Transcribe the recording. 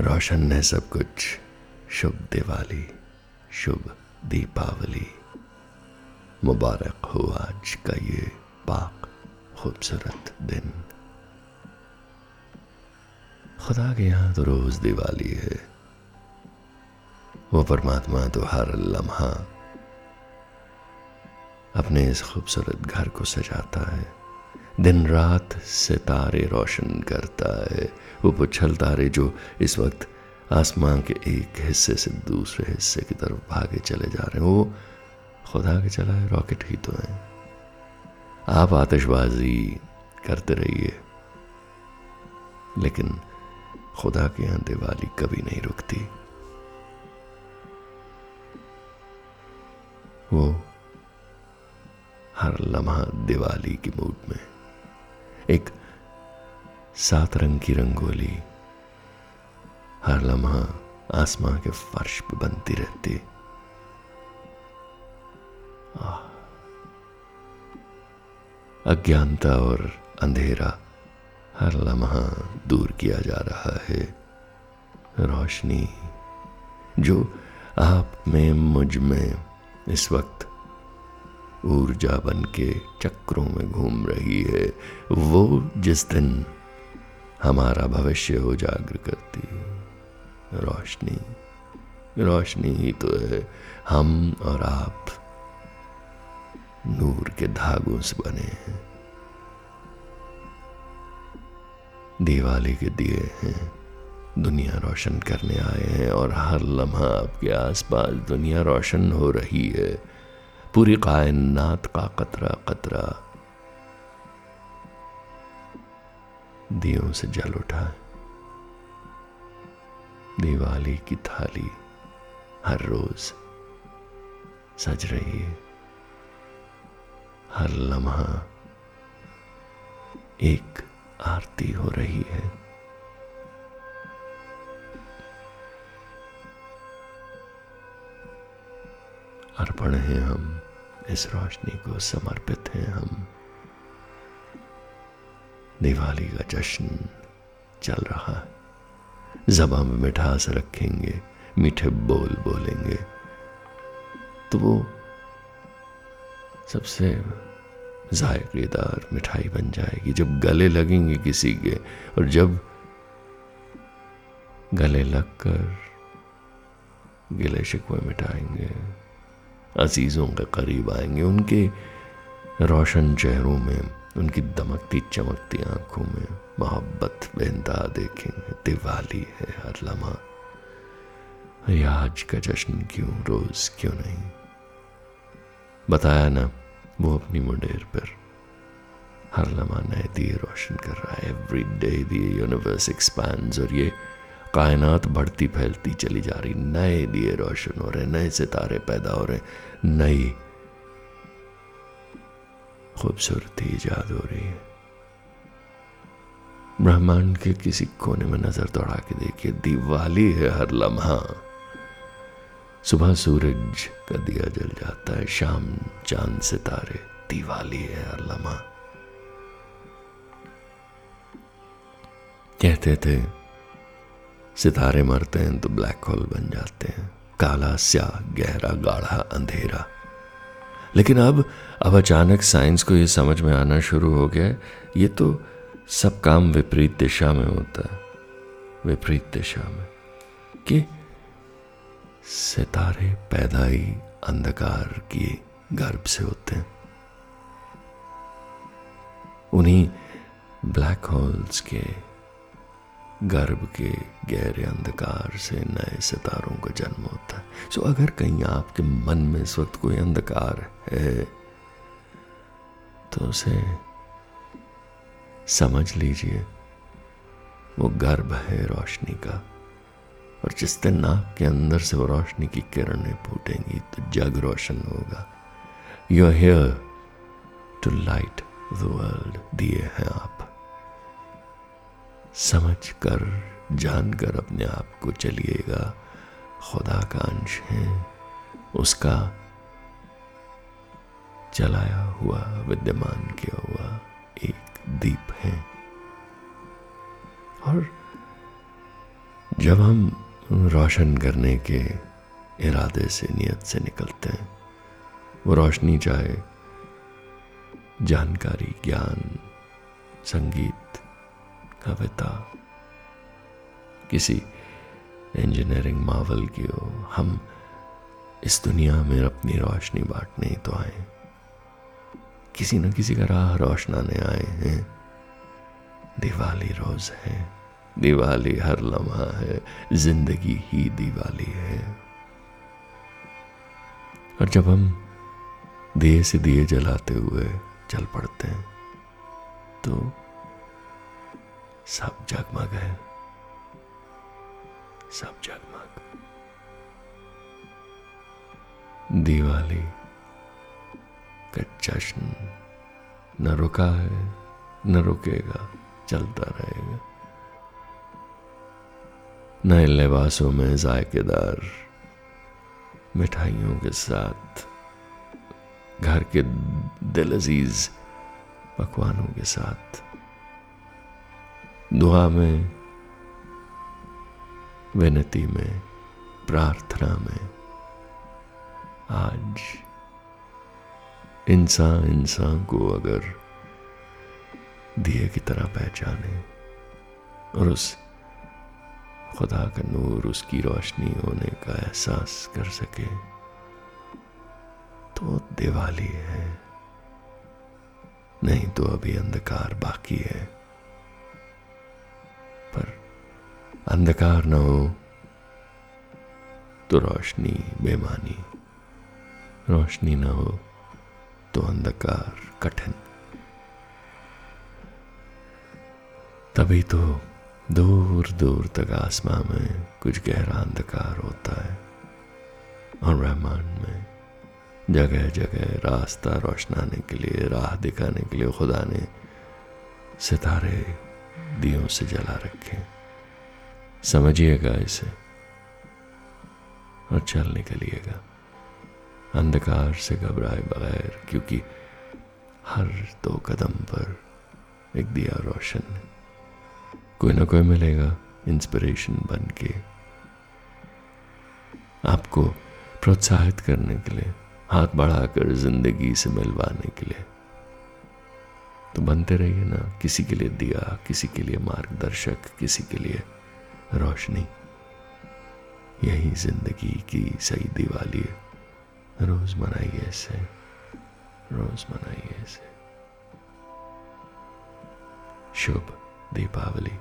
रोशन है सब कुछ। शुभ दिवाली, शुभ दीपावली। मुबारक हो आज का ये पाक, खूबसूरत दिन। खुदा के यहाँ तो रोज दिवाली है। वो परमात्मा तो हर लम्हा अपने इस खूबसूरत घर को सजाता है। दिन रात सितारे रोशन करता है। वो पुछल तारे जो इस वक्त आसमान के एक हिस्से से दूसरे हिस्से की तरफ़ भागे चले जा रहे हैं, वो खुदा के चला है, रॉकेट ही तो है। आप आतिशबाजी करते रहिए, लेकिन खुदा के यहाँ दिवाली कभी नहीं रुकती। वो हर लम्हा दिवाली की मूड में एक सात रंग की रंगोली। हर लम्हा आसमां के फर्श पे बनती रहती। अज्ञानता और अंधेरा हर लम्हा दूर किया जा रहा है। रोशनी, जो आप में, मुझमें, इस वक्त ऊर्जा बन के चक्रों में घूम रही है। वो जिस दिन हमारा भविष्य उजागर करती रोशनी रोशनी ही तो है। हम और आप नूर के धागों से बने हैं। दिवाली के दिए हैं। दुनिया रोशन करने आए हैं और हर लम्हा आपके आसपास दुनिया रोशन हो रही है। पूरी कायनात का कतरा कतरा। दियों से जल उठा। दिवाली की थाली हर रोज सज रही है। हर लम्हा एक आरती हो रही है। अर्पण है हम। इस रोशनी को समर्पित हैं हम। दिवाली का जश्न चल रहा है। जबा में मिठास रखेंगे, मीठे बोल बोलेंगे तो वो सबसे जायकेदार मिठाई बन जाएगी। जब गले लगेंगे किसी के, और जब गले लगकर गिले शिकवे मिटाएँगे अजीज़ों के करीब आएँगे, उनके रोशन चेहरों में, उनकी दमकती चमकती आँखों में मोहब्बत बेंता देखेंगे। दिवाली है हर लम्हा। आज का जश्न क्यों, रोज क्यों नहीं? बताया ना, वो अपनी मुंडेर पर। हर लम्हा नए दिए रोशन कर रहा है। एवरी डे दिए यूनिवर्स एक्सपैंड और ये कायनात बढ़ती फैलती चली जा रही। नए दिए रोशन हो रहे, नए सितारे पैदा हो रहे, नई खूबसूरती ईजाद हो रही है। ब्रह्मांड के किसी कोने में नज़र दौड़ा के देखिए, दिवाली है हर लम्हा। सुबह सूरज का दिया जल जाता है, शाम चाँद सितारे, दिवाली है हर लम्हा। कहते थे सितारे मरते हैं तो ब्लैक होल बन जाते हैं। काला स्या गहरा, गाढ़ा, अंधेरा। लेकिन अब अब अचानक साइंस को यह समझ में आना शुरू हो गया ये तो सब काम विपरीत दिशा में होता है। विपरीत दिशा में। कि सितारे पैदा ही अंधकार के गर्भ से होते हैं। उन्हीं ब्लैक होल्स के गर्भ के गहरे अंधकार से नए सितारों का जन्म होता है। सो अगर कहीं आपके मन में इस वक्त कोई अंधकार है तो उसे समझ लीजिए, वो गर्भ है रोशनी का। और जिस दिन नाक के अंदर से वो रोशनी की किरणें फूटेंगी तो जग रोशन होगा। You here to light the world दिए हैं आप। समझ कर जानकर अपने आप को चलिएगा। खुदा का अंश है। उसका चलाया हुआ, विद्यमान किया हुआ एक दीप है। और जब हम रोशन करने के इरादे से, नियत से निकलते हैं, वो रोशनी चाहे जानकारी, ज्ञान, संगीत कविता किसी इंजीनियरिंग मावल की हो, हम इस दुनिया में अपनी रोशनी बांटने तो आए। किसी न किसी का राह रोशनाने आए हैं। दिवाली रोज है, दिवाली हर लम्हा है, ज़िंदगी ही दिवाली है। और जब हम दिए से दिए जलाते हुए चल पड़ते हैं तो सब जगमग है। सब जगमग। दिवाली का जश्न न रुका है, न रुकेगा, चलता रहेगा। नए लिबासों में जायकेदार, मिठाइयों के साथ, घर के दिल अज़ीज़ पकवानों के साथ। दुआ में, विनती में, प्रार्थना में, आज इंसान इंसान को अगर दिए की तरह पहचाने और उस खुदा का नूर, उसकी रोशनी होने का एहसास कर सके तो दिवाली है। नहीं तो अभी अंधकार बाकी है। अंधकार न हो तो रोशनी बेमानी। रोशनी न हो तो अंधकार कठिन। तभी तो दूर दूर तक आसमां में कुछ गहरा अंधकार होता है, और रहमान में जगह जगह रास्ता रोशनाने के लिए, राह दिखाने के लिए खुदा ने सितारे दियों से जला रखे समझिएगा इसे और चल निकलिएगा। अंधकार से घबराए बगैर, क्योंकि हर दो कदम पर एक दिया रोशन कोई ना कोई मिलेगा इंस्पिरेशन बन के। आपको प्रोत्साहित करने के लिए, हाथ बढ़ाकर ज़िंदगी से मिलवाने के लिए। तो बनते रहिए ना, किसी के लिए दिया, किसी के लिए मार्गदर्शक, किसी के लिए रोशनी। यही ज़िंदगी की सही दिवाली है। रोज मनाइए इसे। रोज मनाइए इसे। शुभ दीपावली।